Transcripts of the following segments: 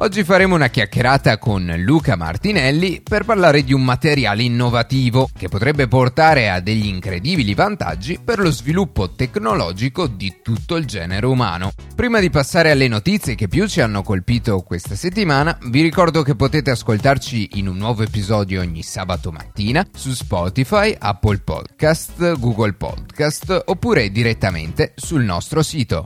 Oggi faremo una chiacchierata con Luca Martinelli per parlare di un materiale innovativo che potrebbe portare a degli incredibili vantaggi per lo sviluppo tecnologico di tutto il genere umano. Prima di passare alle notizie che più ci hanno colpito questa settimana, vi ricordo che potete ascoltarci in un nuovo episodio ogni sabato mattina su Spotify, Apple Podcast, Google Podcast oppure direttamente sul nostro sito.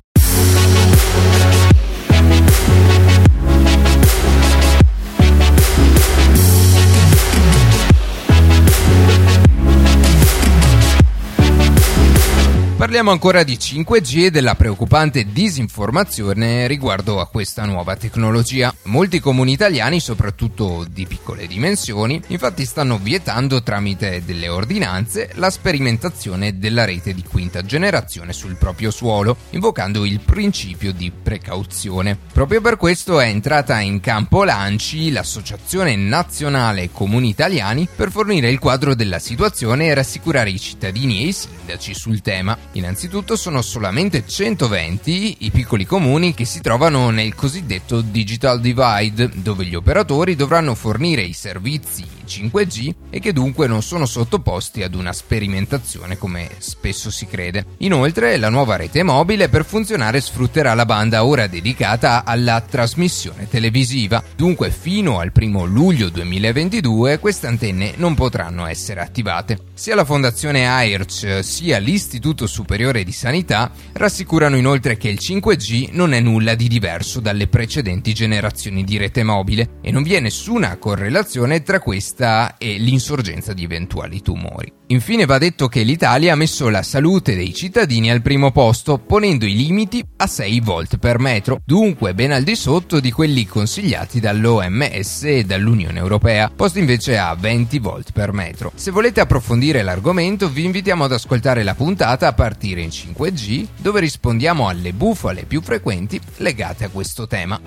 Parliamo ancora di 5G e della preoccupante disinformazione riguardo a questa nuova tecnologia. Molti comuni italiani, soprattutto di piccole dimensioni, infatti stanno vietando tramite delle ordinanze la sperimentazione della rete di quinta generazione sul proprio suolo, invocando il principio di precauzione. Proprio per questo è entrata in campo l'ANCI, l'Associazione Nazionale Comuni Italiani, per fornire il quadro della situazione e rassicurare i cittadini e i sindaci sul tema. Innanzitutto sono solamente 120 i piccoli comuni che si trovano nel cosiddetto Digital Divide, dove gli operatori dovranno fornire i servizi 5G e che dunque non sono sottoposti ad una sperimentazione come spesso si crede. Inoltre la nuova rete mobile per funzionare sfrutterà la banda ora dedicata alla trasmissione televisiva, dunque fino al 1 luglio 2022 queste antenne non potranno essere attivate. Sia la fondazione AIRC sia l'Istituto Superiore di Sanità rassicurano inoltre che il 5G non è nulla di diverso dalle precedenti generazioni di rete mobile e non vi è nessuna correlazione tra questa e l'insorgenza di eventuali tumori. Infine va detto che l'Italia ha messo la salute dei cittadini al primo posto, ponendo i limiti a 6 volt per metro, dunque ben al di sotto di quelli consigliati dall'OMS e dall'Unione Europea, posti invece a 20 volt per metro. Se volete approfondire l'argomento vi invitiamo ad ascoltare la puntata a in 5G, dove rispondiamo alle bufale più frequenti legate a questo tema.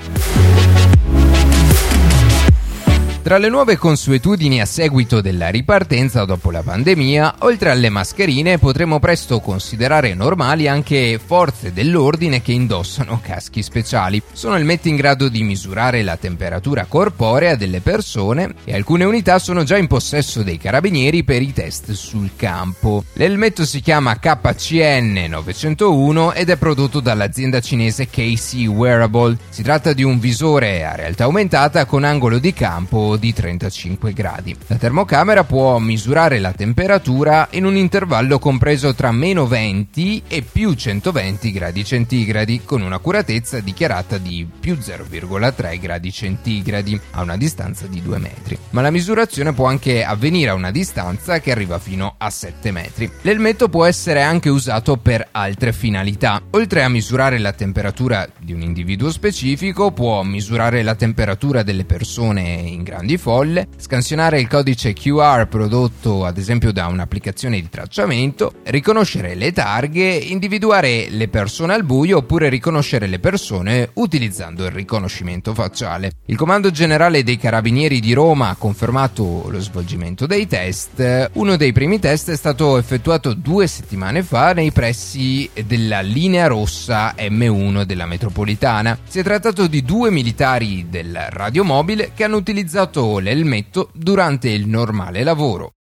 Tra le nuove consuetudini a seguito della ripartenza dopo la pandemia, oltre alle mascherine potremo presto considerare normali anche forze dell'ordine che indossano caschi speciali. Sono elmetti in grado di misurare la temperatura corporea delle persone e alcune unità sono già in possesso dei carabinieri per i test sul campo. L'elmetto si chiama KCN 901 ed è prodotto dall'azienda cinese KC Wearable. Si tratta di un visore a realtà aumentata con angolo di campo di 35 gradi. La termocamera può misurare la temperatura in un intervallo compreso tra meno 20 e più 120 gradi centigradi, con un'accuratezza dichiarata di più 0,3 gradi centigradi a una distanza di 2 metri. Ma la misurazione può anche avvenire a una distanza che arriva fino a 7 metri. L'elmetto può essere anche usato per altre finalità. Oltre a misurare la temperatura di un individuo specifico, può misurare la temperatura delle persone in grandi grandi folle, scansionare il codice QR prodotto ad esempio da un'applicazione di tracciamento, riconoscere le targhe, individuare le persone al buio oppure riconoscere le persone utilizzando il riconoscimento facciale. Il Comando Generale dei Carabinieri di Roma ha confermato lo svolgimento dei test. Uno dei primi test è stato effettuato due settimane fa nei pressi della linea rossa M1 della metropolitana. Si è trattato di due militari del radiomobile che hanno utilizzato usato l'elmetto durante il normale lavoro.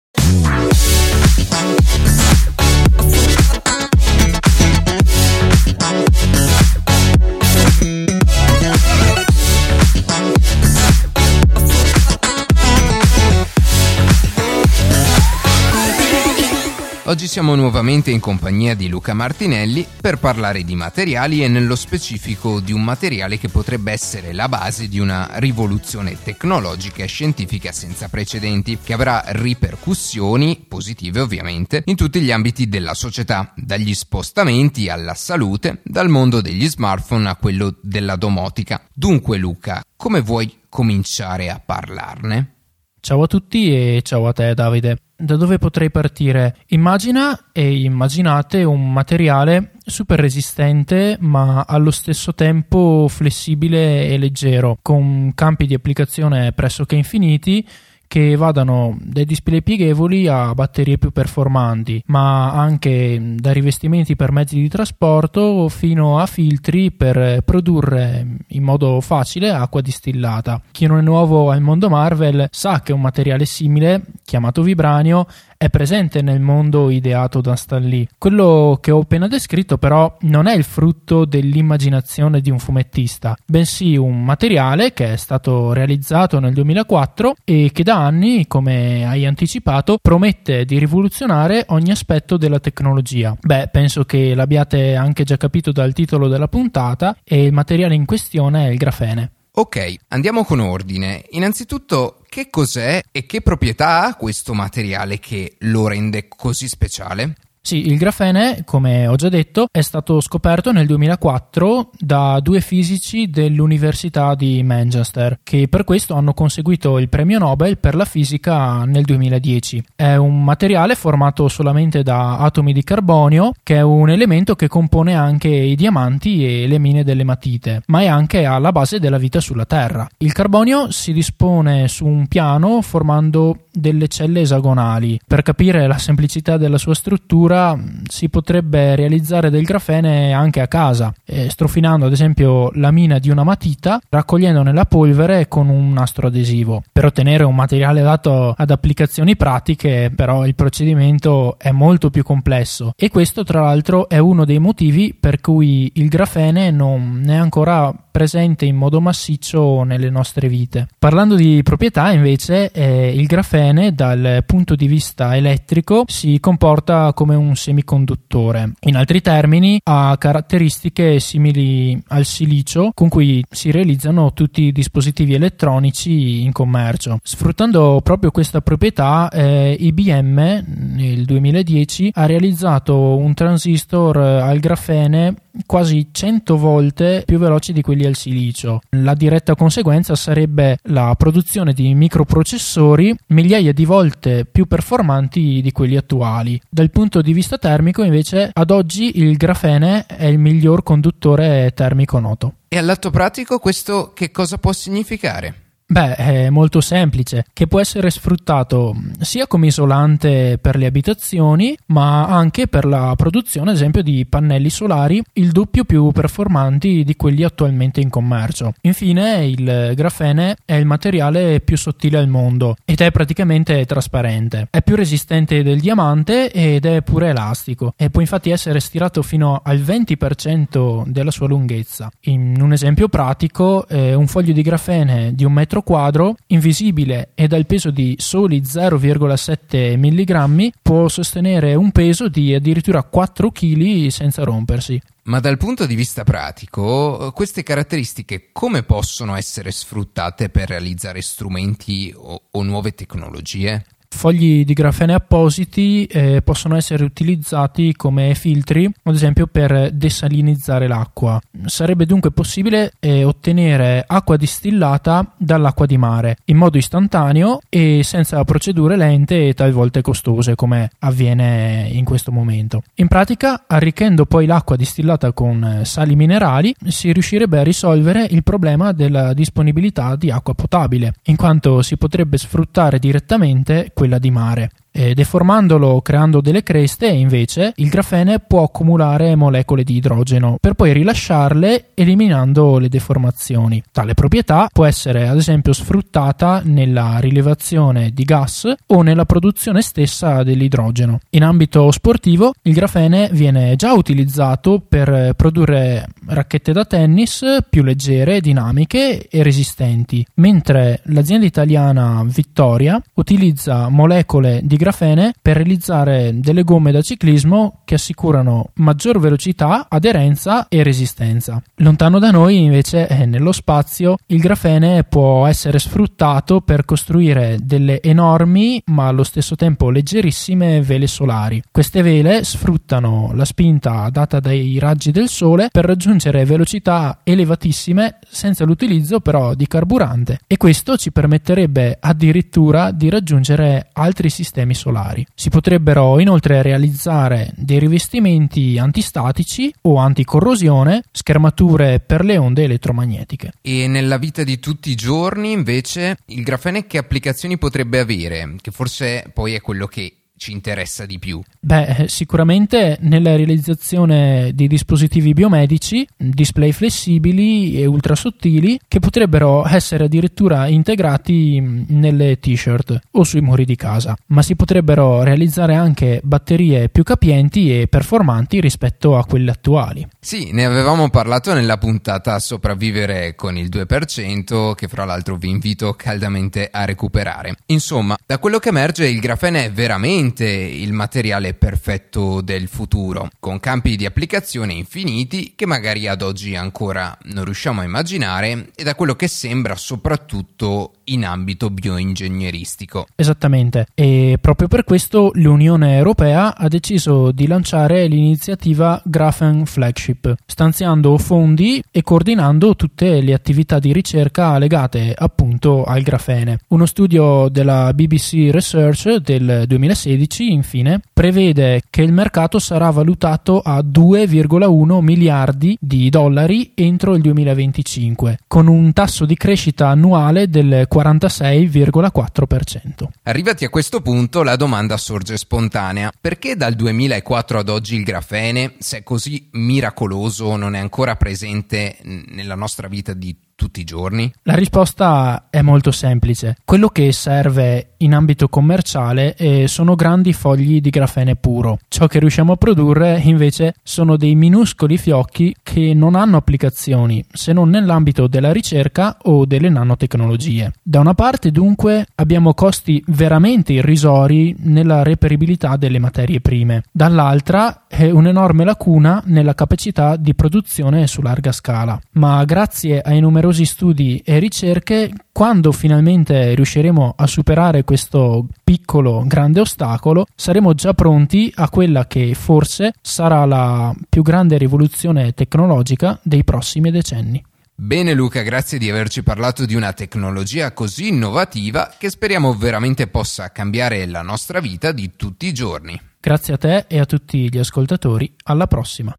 Oggi siamo nuovamente in compagnia di Luca Martinelli per parlare di materiali e nello specifico di un materiale che potrebbe essere la base di una rivoluzione tecnologica e scientifica senza precedenti, che avrà ripercussioni, positive ovviamente, in tutti gli ambiti della società, dagli spostamenti alla salute, dal mondo degli smartphone a quello della domotica. Dunque Luca, come vuoi cominciare a parlarne? Ciao a tutti e ciao a te Davide. Da dove potrei partire? Immagina e immaginate un materiale super resistente ma allo stesso tempo flessibile e leggero, con campi di applicazione pressoché infiniti che vadano dai display pieghevoli a batterie più performanti, ma anche da rivestimenti per mezzi di trasporto fino a filtri per produrre in modo facile acqua distillata. Chi non è nuovo al mondo Marvel sa che un materiale simile, chiamato vibranio, è presente nel mondo ideato da Stan Lee. Quello che ho appena descritto però non è il frutto dell'immaginazione di un fumettista, bensì un materiale che è stato realizzato nel 2004 e che da anni, come hai anticipato, promette di rivoluzionare ogni aspetto della tecnologia. Beh, penso che l'abbiate anche già capito dal titolo della puntata e il materiale in questione è il grafene. Ok, andiamo con ordine. Innanzitutto, che cos'è e che proprietà ha questo materiale che lo rende così speciale? Sì, il grafene, come ho già detto, è stato scoperto nel 2004 da due fisici dell'Università di Manchester, che per questo hanno conseguito il premio Nobel per la fisica nel 2010. È un materiale formato solamente da atomi di carbonio, che è un elemento che compone anche i diamanti e le mine delle matite, ma è anche alla base della vita sulla Terra. Il carbonio si dispone su un piano formando delle celle esagonali. Per capire la semplicità della sua struttura si potrebbe realizzare del grafene anche a casa, eh, strofinando ad esempio la mina di una matita, raccogliendone la polvere con un nastro adesivo. Per ottenere un materiale adatto ad applicazioni pratiche, però il procedimento è molto più complesso e questo tra l'altro è uno dei motivi per cui il grafene non è ancora presente in modo massiccio nelle nostre vite. Parlando di proprietà invece, eh, il grafene bene dal punto di vista elettrico si comporta come un semiconduttore. In altri termini, ha caratteristiche simili al silicio con cui si realizzano tutti i dispositivi elettronici in commercio. Sfruttando proprio questa proprietà, eh, IBM nel 2010 ha realizzato un transistor al grafene quasi 100 volte più veloci di quelli al silicio. La diretta conseguenza sarebbe la produzione di microprocessori migliaia di volte più performanti di quelli attuali. Dal punto di vista termico, invece, ad oggi il grafene è il miglior conduttore termico noto. E all'atto pratico questo che cosa può significare? Beh, è molto semplice, che può essere sfruttato sia come isolante per le abitazioni, ma anche per la produzione, ad esempio, di pannelli solari il doppio più performanti di quelli attualmente in commercio. Infine, il grafene è il materiale più sottile al mondo ed è praticamente trasparente. È più resistente del diamante ed è pure elastico e può infatti essere stirato fino al 20% della sua lunghezza. In un esempio pratico, eh, un foglio di grafene di un metro quadro, invisibile e dal peso di soli 0,7 mg, può sostenere un peso di addirittura 4 kg senza rompersi. Ma dal punto di vista pratico, queste caratteristiche come possono essere sfruttate per realizzare strumenti o, o nuove tecnologie? Fogli di grafene appositi eh, possono essere utilizzati come filtri, ad esempio per desalinizzare l'acqua. Sarebbe dunque possibile eh, ottenere acqua distillata dall'acqua di mare in modo istantaneo e senza procedure lente e talvolta costose come avviene in questo momento. In pratica, arricchendo poi l'acqua distillata con sali minerali, si riuscirebbe a risolvere il problema della disponibilità di acqua potabile, in quanto si potrebbe sfruttare direttamente quella di mare. E deformandolo creando delle creste, invece, il grafene può accumulare molecole di idrogeno per poi rilasciarle eliminando le deformazioni. Tale proprietà può essere ad esempio sfruttata nella rilevazione di gas o nella produzione stessa dell'idrogeno. In ambito sportivo, il grafene viene già utilizzato per produrre racchette da tennis più leggere, dinamiche e resistenti, mentre l'azienda italiana Vittoria utilizza molecole di grafene per realizzare delle gomme da ciclismo che assicurano maggior velocità, aderenza e resistenza. Lontano da noi, invece, eh, nello spazio, il grafene può essere sfruttato per costruire delle enormi ma allo stesso tempo leggerissime vele solari. Queste vele sfruttano la spinta data dai raggi del sole per raggiungere velocità elevatissime senza l'utilizzo però di carburante e questo ci permetterebbe addirittura di raggiungere altri sistemi sistemi solari. Si potrebbero inoltre realizzare dei rivestimenti antistatici o anticorrosione, schermature per le onde elettromagnetiche. E nella vita di tutti i giorni, invece, il grafene che applicazioni potrebbe avere? Che forse poi è quello che ci interessa di più? Beh, eh, sicuramente nella realizzazione di dispositivi biomedici, display flessibili e ultrasottili che potrebbero essere addirittura integrati mm, nelle t-shirt o sui muri di casa, ma si potrebbero realizzare anche batterie più capienti e performanti rispetto a quelle attuali. Sì, ne avevamo parlato nella puntata Sopravvivere con il 2%, che fra l'altro vi invito caldamente a recuperare. Insomma, da quello che emerge il grafene è veramente veramente il materiale perfetto del futuro, con campi di applicazione infiniti che magari ad oggi ancora non riusciamo a immaginare e da quello che sembra soprattutto in ambito bioingegneristico. Esattamente, e proprio per questo l'Unione Europea ha deciso di lanciare l'iniziativa Graphen Flagship, stanziando fondi e coordinando tutte le attività di ricerca legate appunto al grafene. Uno studio della BBC Research del 2016, infine, prevede che il mercato sarà valutato a 2,1 miliardi di dollari entro il 2025, con un tasso di crescita annuale del 46,4%. Arrivati a questo punto la domanda sorge spontanea. Perché dal 2004 ad oggi il grafene, se è così miracoloso, non è ancora presente nella nostra vita di tutti i giorni? La risposta è molto semplice. Quello che serve in ambito commerciale eh, sono grandi fogli di grafene puro. Ciò che riusciamo a produrre invece sono dei minuscoli fiocchi che non hanno applicazioni se non nell'ambito della ricerca o delle nanotecnologie. Da una parte dunque abbiamo costi veramente irrisori nella reperibilità delle materie prime, dall'altra è un'enorme lacuna nella capacità di produzione su larga scala. Ma grazie ai numerosi numerosi studi e ricerche, quando finalmente riusciremo a superare questo piccolo grande ostacolo, saremo già pronti a quella che forse sarà la più grande rivoluzione tecnologica dei prossimi decenni. Bene Luca, grazie di averci parlato di una tecnologia così innovativa che speriamo veramente possa cambiare la nostra vita di tutti i giorni. Grazie a te e a tutti gli ascoltatori, alla prossima.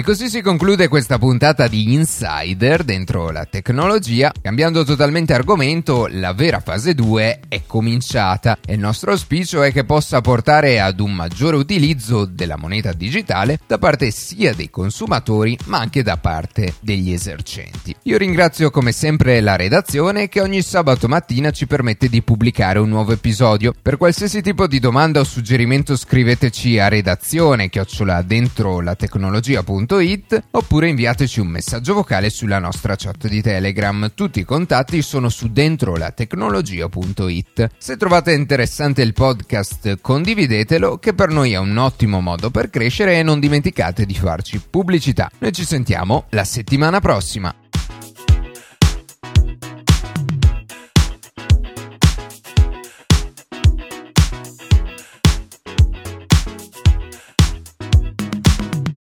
E così si conclude questa puntata di Insider dentro la tecnologia. Cambiando totalmente argomento, la vera fase 2 è cominciata e il nostro auspicio è che possa portare ad un maggiore utilizzo della moneta digitale da parte sia dei consumatori ma anche da parte degli esercenti. Io ringrazio come sempre la redazione che ogni sabato mattina ci permette di pubblicare un nuovo episodio. Per qualsiasi tipo di domanda o suggerimento scriveteci a redazione chiocciola dentro la tecnologia.com tecnologia.it oppure inviateci un messaggio vocale sulla nostra chat di Telegram. Tutti i contatti sono su dentro la tecnologia.it. Se trovate interessante il podcast, condividetelo che per noi è un ottimo modo per crescere e non dimenticate di farci pubblicità. Noi ci sentiamo la settimana prossima.